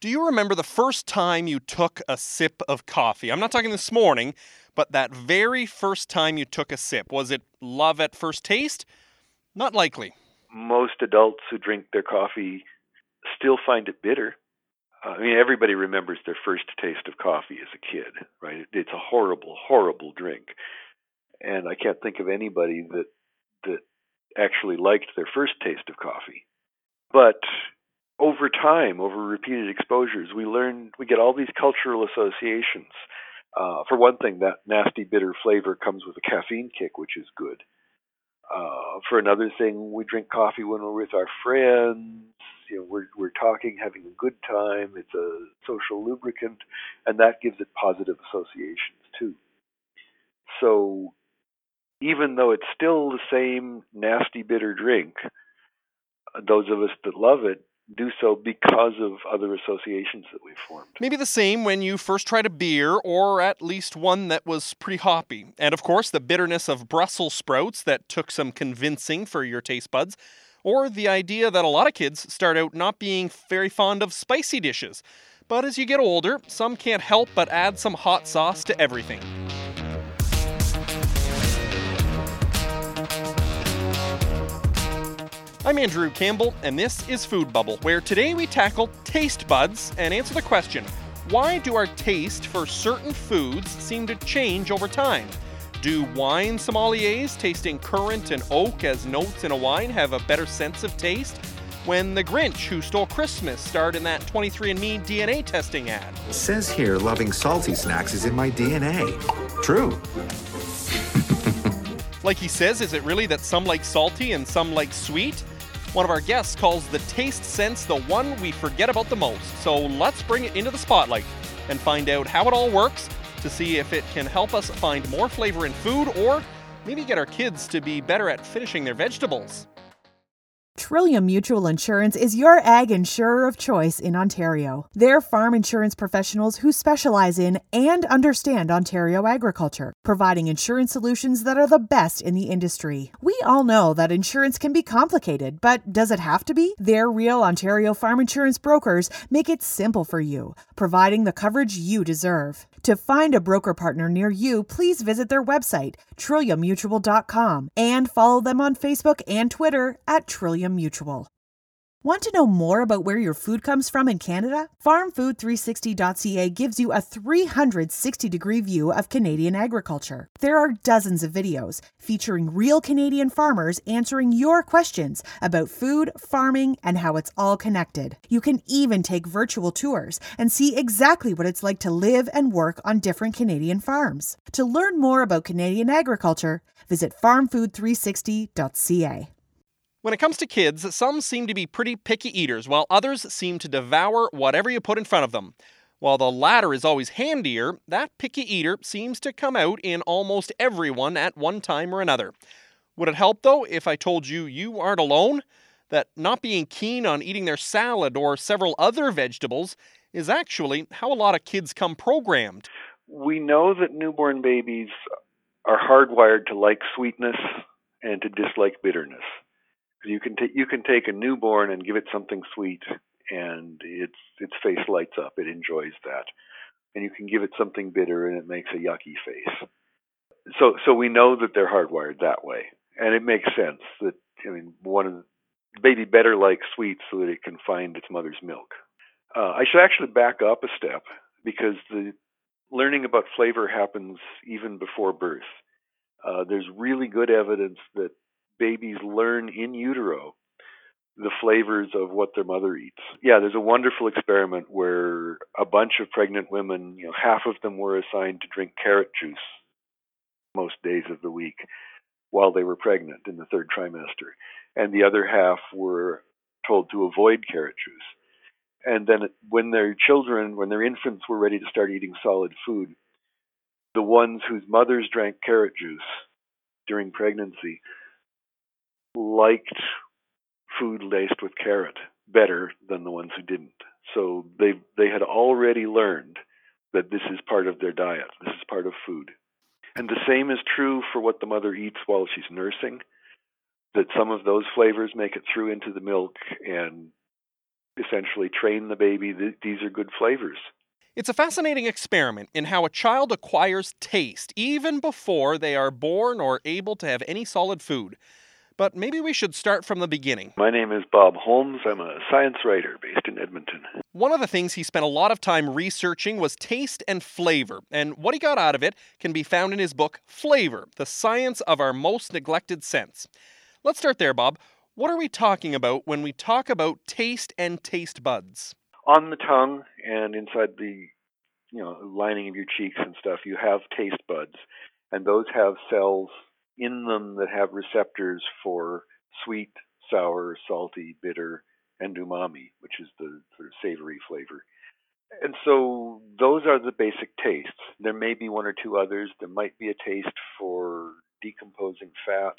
Do you remember the first time you took a sip of coffee? I'm not talking this morning, but that very first time you took a sip. Was it love at first taste? Not likely. Most adults who drink their coffee still find it bitter. I mean, everybody remembers their first taste of coffee as a kid, right? It's a horrible, horrible drink, and I can't think of anybody that that actually liked their first taste of coffee. But over time, over repeated exposures, we learn we get all these cultural associations. Uh, for one thing, that nasty bitter flavor comes with a caffeine kick, which is good. Uh, for another thing, we drink coffee when we're with our friends. You know, we're we're talking, having a good time. It's a social lubricant, and that gives it positive associations too. So, even though it's still the same nasty bitter drink, those of us that love it do so because of other associations that we've formed. Maybe the same when you first tried a beer, or at least one that was pretty hoppy. And of course, the bitterness of Brussels sprouts that took some convincing for your taste buds. Or the idea that a lot of kids start out not being very fond of spicy dishes. But as you get older, some can't help but add some hot sauce to everything. I'm Andrew Campbell, and this is Food Bubble, where today we tackle taste buds and answer the question why do our taste for certain foods seem to change over time? Do wine sommeliers tasting currant and oak as notes in a wine have a better sense of taste? When the Grinch who stole Christmas starred in that 23andMe DNA testing ad. It says here loving salty snacks is in my DNA. True. like he says, is it really that some like salty and some like sweet? One of our guests calls the taste sense the one we forget about the most. So let's bring it into the spotlight and find out how it all works to see if it can help us find more flavor in food or maybe get our kids to be better at finishing their vegetables. Trillium Mutual Insurance is your ag insurer of choice in Ontario. They're farm insurance professionals who specialize in and understand Ontario agriculture, providing insurance solutions that are the best in the industry. We all know that insurance can be complicated, but does it have to be? Their real Ontario farm insurance brokers make it simple for you, providing the coverage you deserve. To find a broker partner near you, please visit their website, trilliummutual.com, and follow them on Facebook and Twitter at Trillium Mutual. Want to know more about where your food comes from in Canada? FarmFood360.ca gives you a 360 degree view of Canadian agriculture. There are dozens of videos featuring real Canadian farmers answering your questions about food, farming, and how it's all connected. You can even take virtual tours and see exactly what it's like to live and work on different Canadian farms. To learn more about Canadian agriculture, visit farmfood360.ca. When it comes to kids, some seem to be pretty picky eaters, while others seem to devour whatever you put in front of them. While the latter is always handier, that picky eater seems to come out in almost everyone at one time or another. Would it help, though, if I told you you aren't alone? That not being keen on eating their salad or several other vegetables is actually how a lot of kids come programmed. We know that newborn babies are hardwired to like sweetness and to dislike bitterness. You can take you can take a newborn and give it something sweet, and its its face lights up. It enjoys that, and you can give it something bitter, and it makes a yucky face. So so we know that they're hardwired that way, and it makes sense that I mean one of the, baby better likes sweets so that it can find its mother's milk. Uh, I should actually back up a step because the learning about flavor happens even before birth. Uh, there's really good evidence that babies learn in utero the flavors of what their mother eats. Yeah, there's a wonderful experiment where a bunch of pregnant women, you know, half of them were assigned to drink carrot juice most days of the week while they were pregnant in the third trimester, and the other half were told to avoid carrot juice. And then when their children, when their infants were ready to start eating solid food, the ones whose mothers drank carrot juice during pregnancy liked food laced with carrot better than the ones who didn't. So they they had already learned that this is part of their diet. This is part of food. And the same is true for what the mother eats while she's nursing. That some of those flavors make it through into the milk and essentially train the baby that these are good flavors. It's a fascinating experiment in how a child acquires taste even before they are born or able to have any solid food. But maybe we should start from the beginning. My name is Bob Holmes. I'm a science writer based in Edmonton. One of the things he spent a lot of time researching was taste and flavor, and what he got out of it can be found in his book, Flavor The Science of Our Most Neglected Sense. Let's start there, Bob. What are we talking about when we talk about taste and taste buds? On the tongue and inside the you know lining of your cheeks and stuff, you have taste buds, and those have cells in them that have receptors for sweet, sour, salty, bitter, and umami, which is the sort of savory flavor. And so those are the basic tastes. There may be one or two others. There might be a taste for decomposing fat.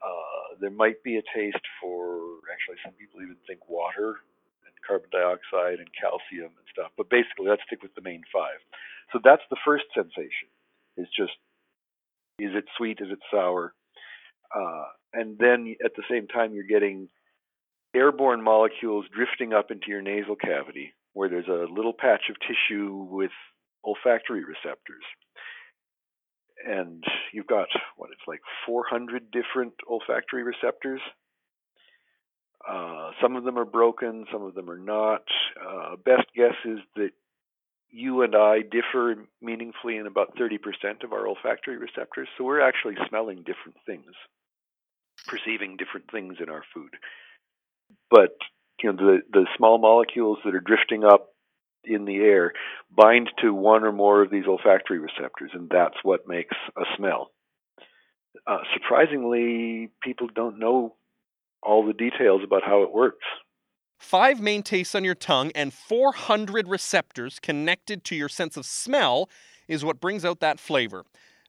Uh, there might be a taste for, actually, some people even think water and carbon dioxide and calcium and stuff. But basically, let's stick with the main five. So that's the first sensation, is just is it sweet? Is it sour? Uh, and then at the same time, you're getting airborne molecules drifting up into your nasal cavity, where there's a little patch of tissue with olfactory receptors. And you've got what it's like 400 different olfactory receptors. Uh, some of them are broken, some of them are not. Uh, best guess is that you and I differ meaningfully in about 30% of our olfactory receptors. So we're actually smelling different things, perceiving different things in our food. But you know, the, the small molecules that are drifting up in the air bind to one or more of these olfactory receptors, and that's what makes a smell. Uh, surprisingly, people don't know all the details about how it works five main tastes on your tongue, and 400 receptors connected to your sense of smell is what brings out that flavor,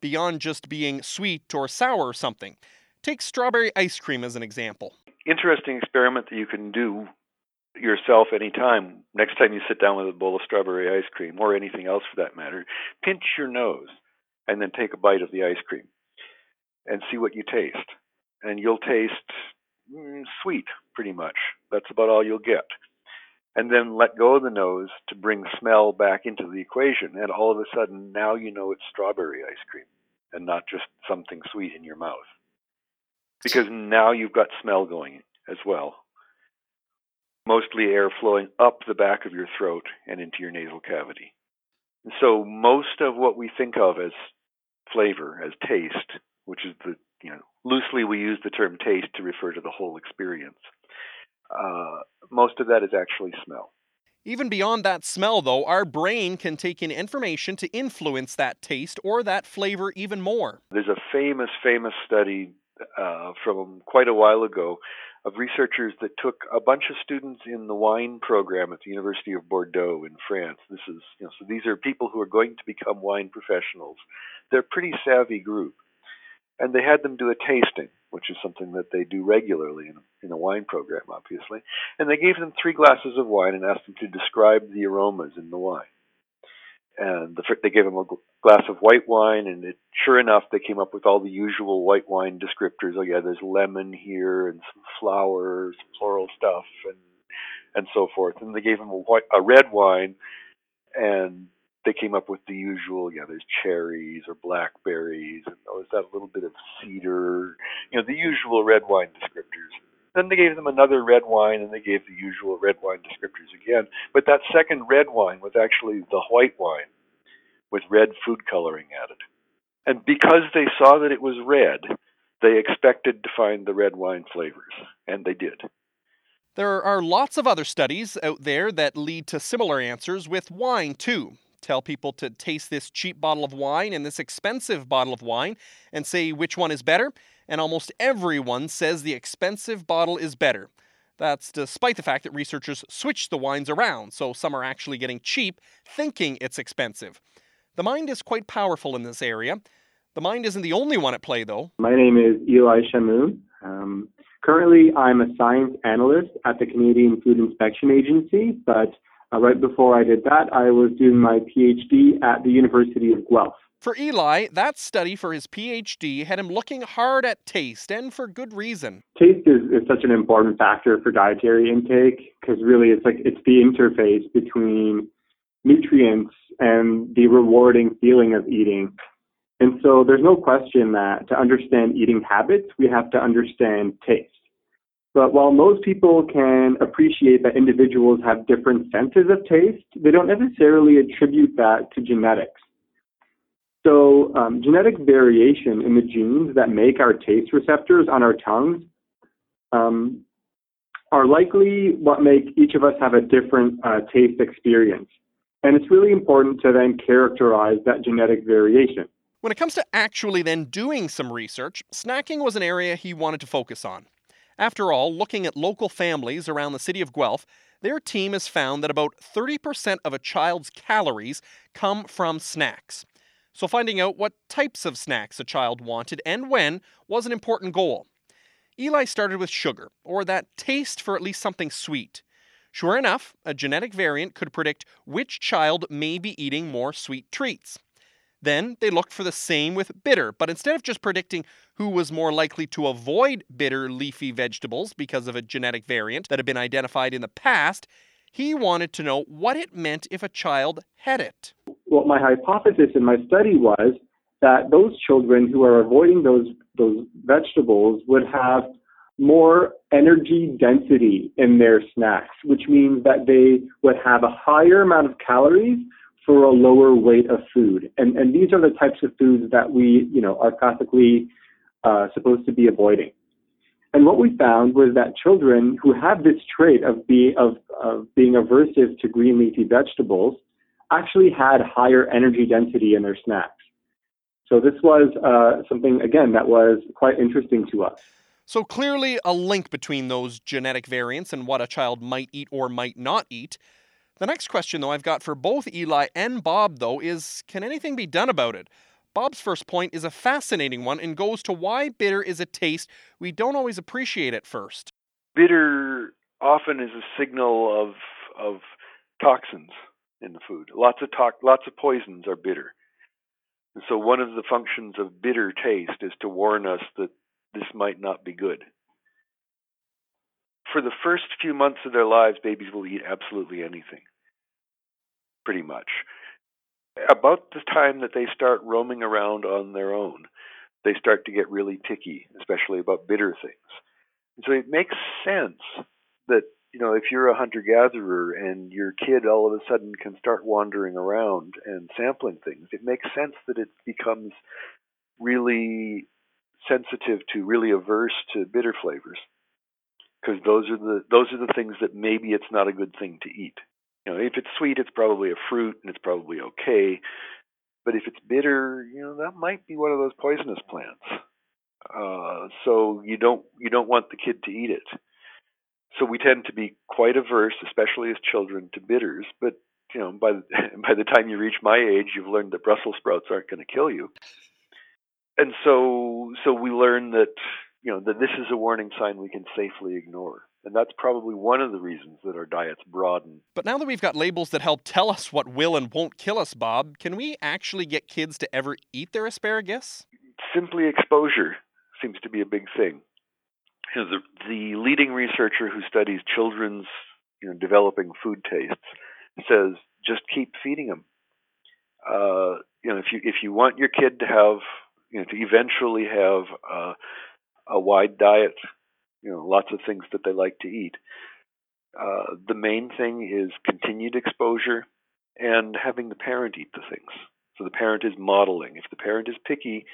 beyond just being sweet or sour or something. Take strawberry ice cream as an example. Interesting experiment that you can do yourself anytime. Next time you sit down with a bowl of strawberry ice cream, or anything else for that matter, pinch your nose and then take a bite of the ice cream and see what you taste. And you'll taste mm, sweet, pretty much. That's about all you'll get. And then let go of the nose to bring smell back into the equation. And all of a sudden, now you know it's strawberry ice cream and not just something sweet in your mouth. Because now you've got smell going as well. Mostly air flowing up the back of your throat and into your nasal cavity. And so most of what we think of as flavor, as taste, which is the you know, loosely we use the term taste to refer to the whole experience. Uh, most of that is actually smell. Even beyond that smell, though, our brain can take in information to influence that taste or that flavor even more. There's a famous, famous study uh, from quite a while ago of researchers that took a bunch of students in the wine program at the University of Bordeaux in France. This is, you know, so these are people who are going to become wine professionals. They're a pretty savvy group and they had them do a tasting, which is something that they do regularly in, in a wine program, obviously. And they gave them three glasses of wine and asked them to describe the aromas in the wine. And the, they gave them a glass of white wine, and it, sure enough, they came up with all the usual white wine descriptors. Oh yeah, there's lemon here, and some flowers, floral stuff, and and so forth. And they gave them a, white, a red wine, and they came up with the usual, yeah, there's cherries or blackberries, and oh, is that a little bit of cedar, you know, the usual red wine descriptors. Then they gave them another red wine, and they gave the usual red wine descriptors again. But that second red wine was actually the white wine with red food coloring added. And because they saw that it was red, they expected to find the red wine flavors, and they did. There are lots of other studies out there that lead to similar answers with wine, too tell people to taste this cheap bottle of wine and this expensive bottle of wine and say which one is better, and almost everyone says the expensive bottle is better. That's despite the fact that researchers switch the wines around, so some are actually getting cheap, thinking it's expensive. The mind is quite powerful in this area. The mind isn't the only one at play, though. My name is Eli Chamoun. Um, currently, I'm a science analyst at the Canadian Food Inspection Agency, but uh, right before I did that, I was doing my PhD at the University of Guelph. For Eli, that study for his PhD had him looking hard at taste, and for good reason. Taste is, is such an important factor for dietary intake because really it's like it's the interface between nutrients and the rewarding feeling of eating. And so there's no question that to understand eating habits, we have to understand taste. But while most people can appreciate that individuals have different senses of taste, they don't necessarily attribute that to genetics. So, um, genetic variation in the genes that make our taste receptors on our tongues um, are likely what make each of us have a different uh, taste experience. And it's really important to then characterize that genetic variation. When it comes to actually then doing some research, snacking was an area he wanted to focus on. After all, looking at local families around the city of Guelph, their team has found that about 30% of a child's calories come from snacks. So, finding out what types of snacks a child wanted and when was an important goal. Eli started with sugar, or that taste for at least something sweet. Sure enough, a genetic variant could predict which child may be eating more sweet treats. Then they looked for the same with bitter, but instead of just predicting who was more likely to avoid bitter leafy vegetables because of a genetic variant that had been identified in the past, he wanted to know what it meant if a child had it. Well, my hypothesis in my study was that those children who are avoiding those those vegetables would have more energy density in their snacks, which means that they would have a higher amount of calories for a lower weight of food. And and these are the types of foods that we, you know, are classically uh, supposed to be avoiding. And what we found was that children who have this trait of, be, of, of being aversive to green leafy vegetables actually had higher energy density in their snacks. So this was uh, something, again, that was quite interesting to us. So clearly a link between those genetic variants and what a child might eat or might not eat. The next question, though, I've got for both Eli and Bob, though, is can anything be done about it? Bob's first point is a fascinating one and goes to why bitter is a taste we don't always appreciate at first. Bitter often is a signal of of toxins in the food. Lots of to- lots of poisons are bitter. And so one of the functions of bitter taste is to warn us that this might not be good. For the first few months of their lives, babies will eat absolutely anything. Pretty much about the time that they start roaming around on their own, they start to get really picky, especially about bitter things. And so it makes sense that you know if you're a hunter gatherer and your kid all of a sudden can start wandering around and sampling things, it makes sense that it becomes really sensitive to, really averse to bitter flavors, because those are the those are the things that maybe it's not a good thing to eat. You know, if it's sweet, it's probably a fruit and it's probably okay. But if it's bitter, you know, that might be one of those poisonous plants. Uh, so you don't you don't want the kid to eat it. So we tend to be quite averse, especially as children, to bitters. But you know, by the, by the time you reach my age, you've learned that Brussels sprouts aren't going to kill you. And so so we learn that you know that this is a warning sign we can safely ignore. And that's probably one of the reasons that our diets broaden. But now that we've got labels that help tell us what will and won't kill us, Bob, can we actually get kids to ever eat their asparagus? Simply exposure seems to be a big thing. You know, the, the leading researcher who studies children's you know, developing food tastes says just keep feeding them. Uh, you know, if you if you want your kid to have, you know, to eventually have uh, a wide diet you know lots of things that they like to eat. Uh, the main thing is continued exposure and having the parent eat the things. So the parent is modeling. If the parent is picky,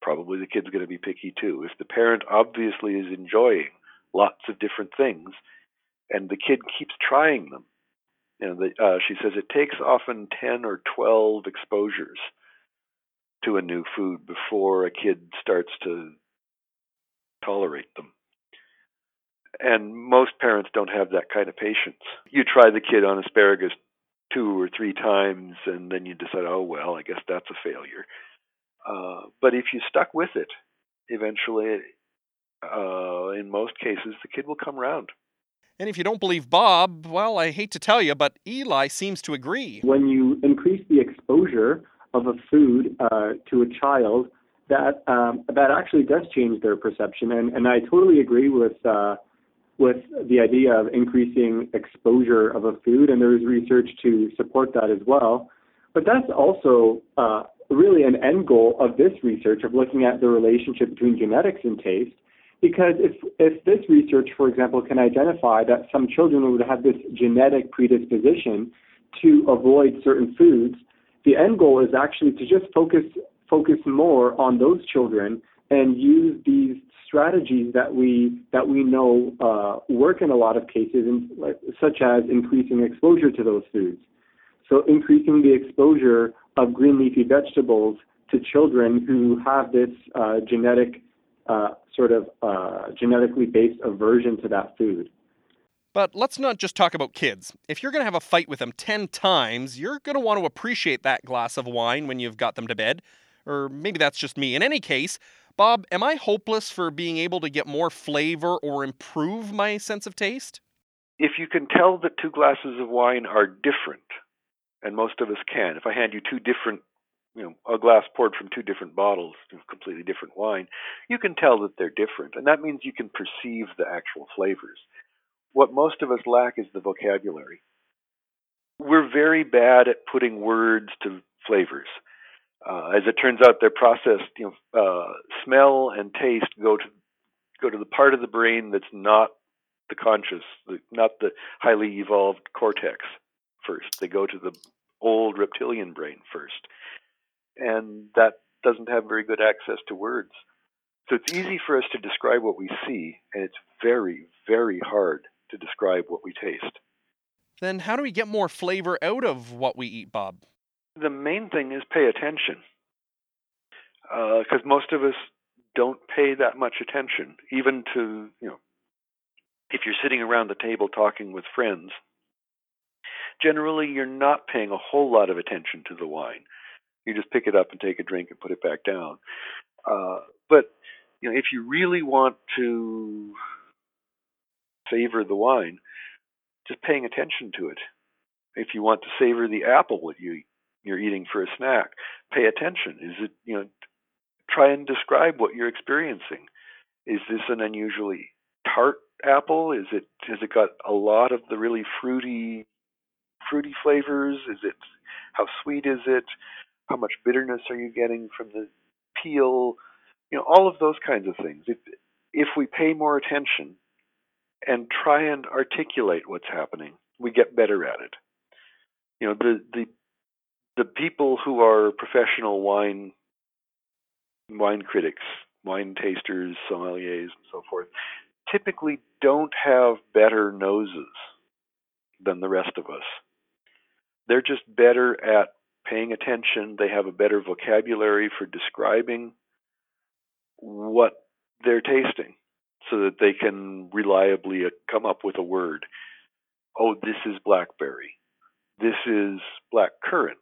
probably the kid's going to be picky too. If the parent obviously is enjoying lots of different things, and the kid keeps trying them, you know, the, uh, she says it takes often 10 or 12 exposures to a new food before a kid starts to tolerate them and most parents don't have that kind of patience. You try the kid on asparagus two or three times, and then you decide, oh well, I guess that's a failure. Uh, but if you stuck with it, eventually, uh, in most cases, the kid will come around. And if you don't believe Bob, well, I hate to tell you, but Eli seems to agree. When you increase the exposure of a food uh, to a child that um, that actually does change their perception. And, and I totally agree with uh, with the idea of increasing exposure of a food, and there is research to support that as well. But that's also uh, really an end goal of this research of looking at the relationship between genetics and taste. Because if, if this research, for example, can identify that some children would have this genetic predisposition to avoid certain foods, the end goal is actually to just focus focus more on those children and use these strategies that we that we know uh, work in a lot of cases, in, such as increasing exposure to those foods. So increasing the exposure of green leafy vegetables to children who have this uh, genetic uh, sort of uh, genetically based aversion to that food. But let's not just talk about kids. If you're going to have a fight with them 10 times, you're going to want to appreciate that glass of wine when you've got them to bed. Or maybe that's just me. In any case, Bob, am I hopeless for being able to get more flavor or improve my sense of taste? If you can tell that two glasses of wine are different, and most of us can, if I hand you two different, you know, a glass poured from two different bottles of completely different wine, you can tell that they're different. And that means you can perceive the actual flavors. What most of us lack is the vocabulary. We're very bad at putting words to flavors. Uh, as it turns out, they're processed. You know, uh, smell and taste go to go to the part of the brain that's not the conscious, the, not the highly evolved cortex. First, they go to the old reptilian brain first, and that doesn't have very good access to words. So it's easy for us to describe what we see, and it's very, very hard to describe what we taste. Then how do we get more flavor out of what we eat, Bob? The main thing is pay attention. Because uh, most of us don't pay that much attention even to you know if you're sitting around the table talking with friends generally you're not paying a whole lot of attention to the wine. You just pick it up and take a drink and put it back down. Uh, but you know if you really want to savor the wine just paying attention to it. If you want to savor the apple that you you're eating for a snack. Pay attention. Is it, you know, try and describe what you're experiencing. Is this an unusually tart apple? Is it has it got a lot of the really fruity fruity flavors? Is it how sweet is it? How much bitterness are you getting from the peel? You know, all of those kinds of things. If if we pay more attention and try and articulate what's happening, we get better at it. You know, the the the people who are professional wine wine critics, wine tasters, sommeliers, and so forth, typically don't have better noses than the rest of us. They're just better at paying attention. They have a better vocabulary for describing what they're tasting so that they can reliably uh, come up with a word. Oh, this is blackberry. This is black currant.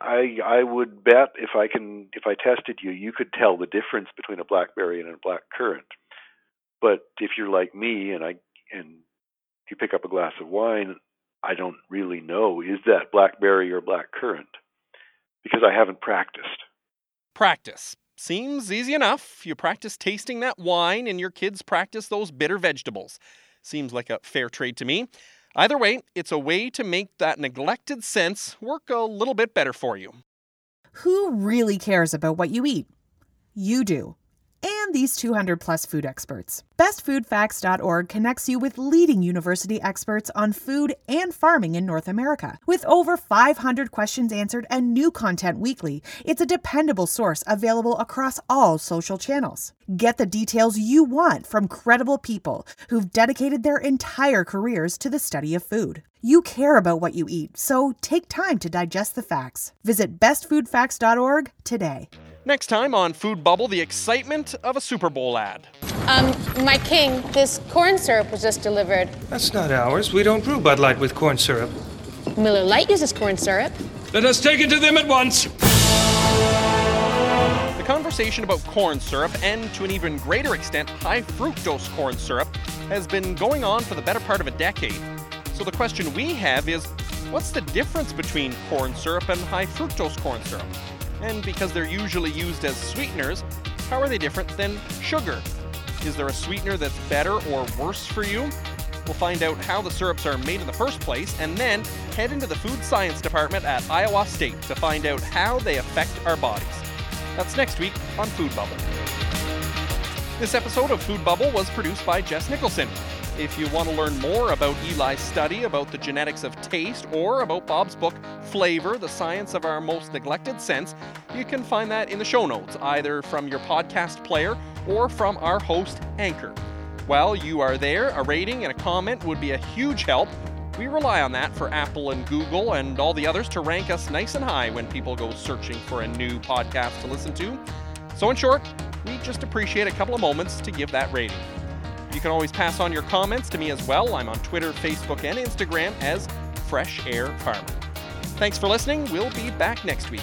I I would bet if I can if I tested you, you could tell the difference between a blackberry and a black currant. But if you're like me and I and you pick up a glass of wine, I don't really know is that blackberry or black currant because I haven't practiced. Practice. Seems easy enough. You practice tasting that wine and your kids practice those bitter vegetables. Seems like a fair trade to me. Either way, it's a way to make that neglected sense work a little bit better for you. Who really cares about what you eat? You do and these 200 plus food experts. BestFoodFacts.org connects you with leading university experts on food and farming in North America. With over 500 questions answered and new content weekly, it's a dependable source available across all social channels. Get the details you want from credible people who've dedicated their entire careers to the study of food. You care about what you eat, so take time to digest the facts. Visit bestfoodfacts.org today. Next time on Food Bubble, the excitement of a Super Bowl ad. Um, my king, this corn syrup was just delivered. That's not ours. We don't brew Bud Light with corn syrup. Miller Lite uses corn syrup. Let us take it to them at once. The conversation about corn syrup, and to an even greater extent, high fructose corn syrup, has been going on for the better part of a decade. So the question we have is What's the difference between corn syrup and high fructose corn syrup? And because they're usually used as sweeteners, how are they different than sugar? Is there a sweetener that's better or worse for you? We'll find out how the syrups are made in the first place and then head into the food science department at Iowa State to find out how they affect our bodies. That's next week on Food Bubble. This episode of Food Bubble was produced by Jess Nicholson. If you want to learn more about Eli's study about the genetics of taste or about Bob's book, Flavor The Science of Our Most Neglected Sense, you can find that in the show notes, either from your podcast player or from our host, Anchor. While you are there, a rating and a comment would be a huge help. We rely on that for Apple and Google and all the others to rank us nice and high when people go searching for a new podcast to listen to. So, in short, we just appreciate a couple of moments to give that rating. You can always pass on your comments to me as well. I'm on Twitter, Facebook, and Instagram as Fresh Air Farmer. Thanks for listening. We'll be back next week.